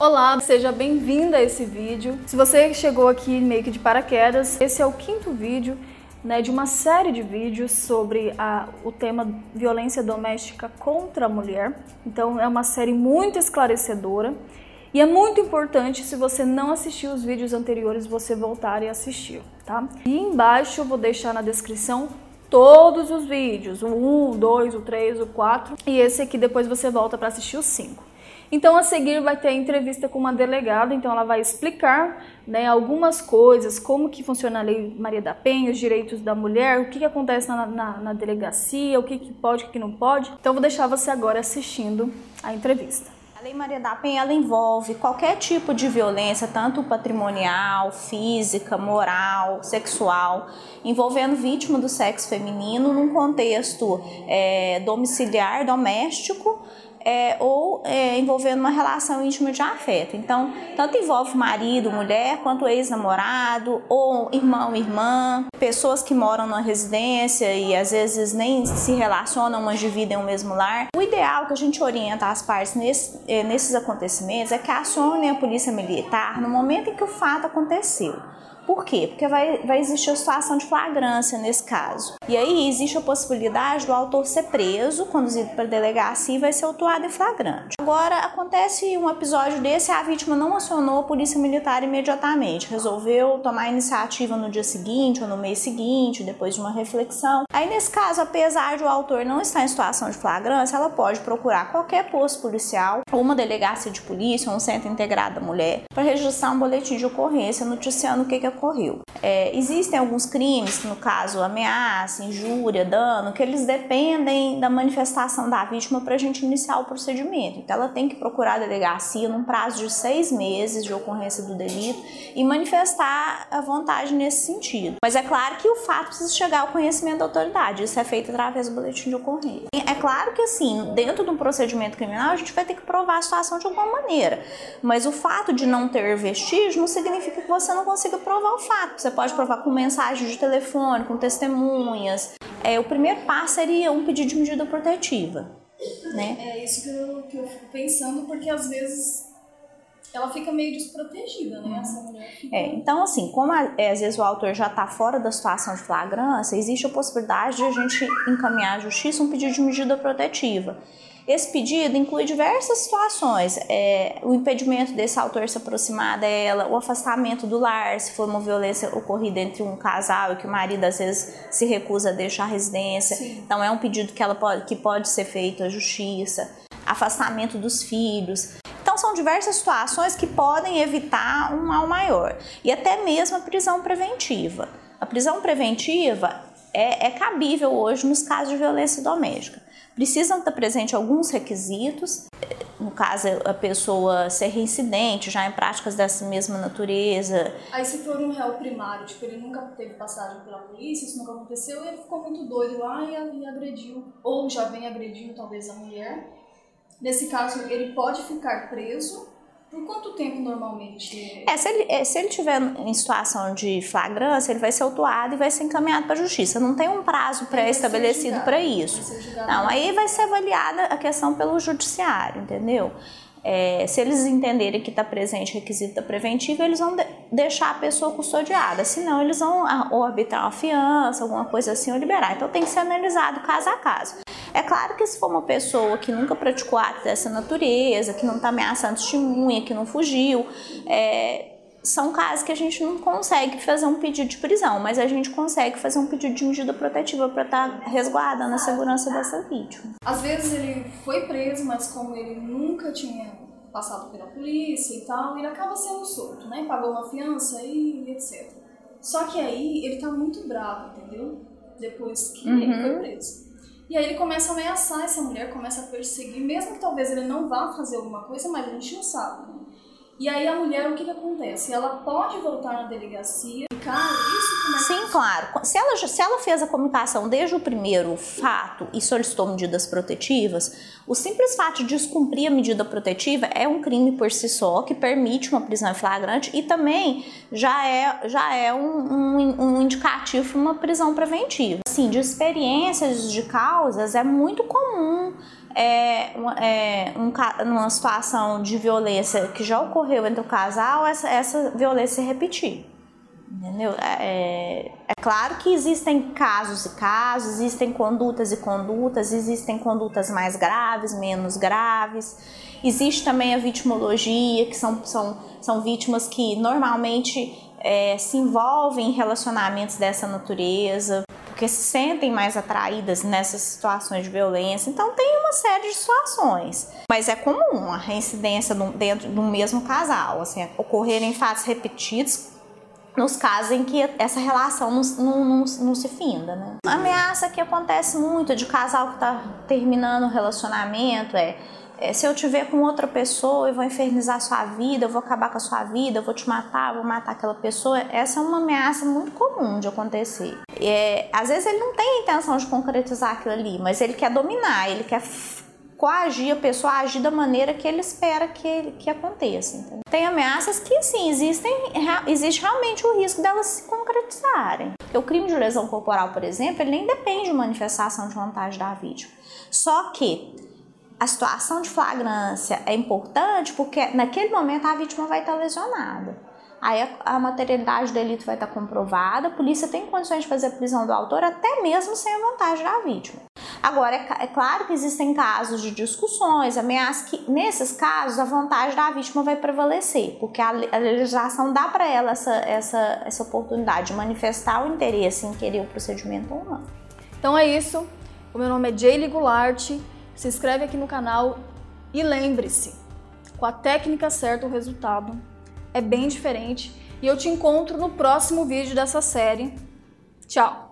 Olá, seja bem-vinda a esse vídeo. Se você chegou aqui meio que de paraquedas, esse é o quinto vídeo né, de uma série de vídeos sobre a, o tema violência doméstica contra a mulher. Então é uma série muito esclarecedora e é muito importante se você não assistiu os vídeos anteriores você voltar e assistir, tá? E embaixo eu vou deixar na descrição todos os vídeos, o 1, o 2, o 3, o 4 e esse aqui depois você volta para assistir o 5. Então, a seguir vai ter a entrevista com uma delegada, então ela vai explicar né, algumas coisas, como que funciona a Lei Maria da Penha, os direitos da mulher, o que, que acontece na, na, na delegacia, o que, que pode, o que não pode. Então, vou deixar você agora assistindo a entrevista. A Lei Maria da Penha ela envolve qualquer tipo de violência, tanto patrimonial, física, moral, sexual, envolvendo vítima do sexo feminino num contexto é, domiciliar, doméstico, é, ou é, envolvendo uma relação íntima de afeto. Então, tanto envolve marido, mulher, quanto ex-namorado, ou irmão, irmã, pessoas que moram na residência e às vezes nem se relacionam, mas dividem o mesmo lar. O ideal que a gente orienta as partes nesse, é, nesses acontecimentos é que acionem a polícia militar no momento em que o fato aconteceu. Por quê? Porque vai, vai existir a situação de flagrância nesse caso. E aí existe a possibilidade do autor ser preso, conduzido para a delegacia e vai ser autuado em flagrante. Agora, acontece um episódio desse, a vítima não acionou a polícia militar imediatamente, resolveu tomar iniciativa no dia seguinte ou no mês seguinte, depois de uma reflexão. Aí, nesse caso, apesar de o autor não estar em situação de flagrância, ela pode procurar qualquer posto policial ou uma delegacia de polícia ou um centro integrado da mulher para registrar um boletim de ocorrência noticiando o que, que ocorreu. É, existem alguns crimes, no caso ameaça, injúria, dano, que eles dependem da manifestação da vítima para a gente iniciar o procedimento. Então, ela tem que procurar a delegacia num prazo de seis meses de ocorrência do delito e manifestar a vontade nesse sentido. Mas é claro que o fato precisa chegar ao conhecimento da autoridade. Isso é feito através do boletim de ocorrência. É claro que, assim, dentro de um procedimento criminal, a gente vai ter que provar a situação de alguma maneira. Mas o fato de não ter vestígio não significa que você não consiga provar provar o fato. Você pode provar com mensagem de telefone, com testemunhas. É, o primeiro passo seria um pedido de medida protetiva. Né? É isso que eu, que eu fico pensando, porque às vezes ela fica meio desprotegida, né? Essa mulher fica... É, então, assim, como a, é, às vezes o autor já está fora da situação de flagrância, existe a possibilidade de a gente encaminhar à justiça um pedido de medida protetiva. Esse pedido inclui diversas situações: é, o impedimento desse autor se aproximar dela, o afastamento do lar, se for uma violência ocorrida entre um casal e que o marido às vezes se recusa a deixar a residência. Sim. Então, é um pedido que, ela pode, que pode ser feito à justiça. Afastamento dos filhos. Então, são diversas situações que podem evitar um mal maior e até mesmo a prisão preventiva. A prisão preventiva é, é cabível hoje nos casos de violência doméstica precisam estar presentes alguns requisitos, no caso a pessoa ser reincidente já em práticas dessa mesma natureza. Aí se for um réu primário, tipo, ele nunca teve passagem pela polícia, isso nunca aconteceu, e ele ficou muito doido lá e, agrediu, ou já vem agredindo talvez a mulher. Nesse caso, ele pode ficar preso por quanto tempo normalmente? É, se ele, é, se ele tiver em situação de flagrância, ele vai ser autuado e vai ser encaminhado para a justiça. Não tem um prazo pré-estabelecido para isso. Não, aí vai ser avaliada a questão pelo judiciário, entendeu? É, se eles entenderem que está presente requisito da preventiva, eles vão de deixar a pessoa custodiada. Senão, eles vão ou arbitrar uma fiança, alguma coisa assim, ou liberar. Então, tem que ser analisado caso a caso. É claro que se for uma pessoa que nunca praticou atos dessa natureza, que não está ameaçando testemunha, que não fugiu, é, são casos que a gente não consegue fazer um pedido de prisão, mas a gente consegue fazer um pedido de medida protetiva para estar tá resguardando a segurança dessa vítima. Às vezes ele foi preso, mas como ele nunca tinha passado pela polícia e tal, ele acaba sendo solto, né? Pagou uma fiança e etc. Só que aí ele tá muito bravo, entendeu? Depois que uhum. ele foi preso. E aí ele começa a ameaçar essa mulher, começa a perseguir, mesmo que talvez ele não vá fazer alguma coisa, mas a gente não sabe. Né? E aí a mulher, o que, que acontece? Ela pode voltar na delegacia, cara, isso como é Sim, claro. Se ela, se ela fez a comunicação desde o primeiro fato e solicitou medidas protetivas, o simples fato de descumprir a medida protetiva é um crime por si só, que permite uma prisão em flagrante e também já é, já é um, um, um indicativo para uma prisão preventiva. Assim, de experiências de causas, é muito comum é, é um, uma situação de violência que já ocorreu entre o casal, essa, essa violência se repetir. Entendeu? É, é, claro que existem casos e casos, existem condutas e condutas, existem condutas mais graves, menos graves. Existe também a vitimologia, que são, são, são vítimas que normalmente é, se envolvem em relacionamentos dessa natureza, porque se sentem mais atraídas nessas situações de violência. Então, tem uma série de situações. Mas é comum a reincidência dentro do mesmo casal, assim, ocorrerem fatos repetidos nos casos em que essa relação não, não, não, não se finda, né? A ameaça que acontece muito de casal que está terminando o relacionamento é, se eu tiver com outra pessoa, eu vou infernizar sua vida, eu vou acabar com a sua vida, eu vou te matar, eu vou matar aquela pessoa. Essa é uma ameaça muito comum de acontecer. É, às vezes ele não tem a intenção de concretizar aquilo ali, mas ele quer dominar, ele quer coagir a pessoa a agir da maneira que ele espera que, que aconteça. Entendeu? Tem ameaças que, sim, existem, existe realmente o risco delas se concretizarem. O crime de lesão corporal, por exemplo, ele nem depende de manifestação de vontade da vítima. Só que a situação de flagrância é importante porque naquele momento a vítima vai estar lesionada. Aí a, a materialidade do delito vai estar comprovada, a polícia tem condições de fazer a prisão do autor até mesmo sem a vontade da vítima. Agora, é, é, claro que existem casos de discussões, ameaças, que nesses casos a vontade da vítima vai prevalecer, porque a, a legislação dá para ela essa, essa, essa oportunidade de manifestar o interesse em querer o procedimento ou não. Então é isso. O meu nome é Jaylee Goulart. Se inscreve aqui no canal e lembre-se, com a técnica certa o resultado é bem diferente. E eu te encontro no próximo vídeo dessa série. Tchau!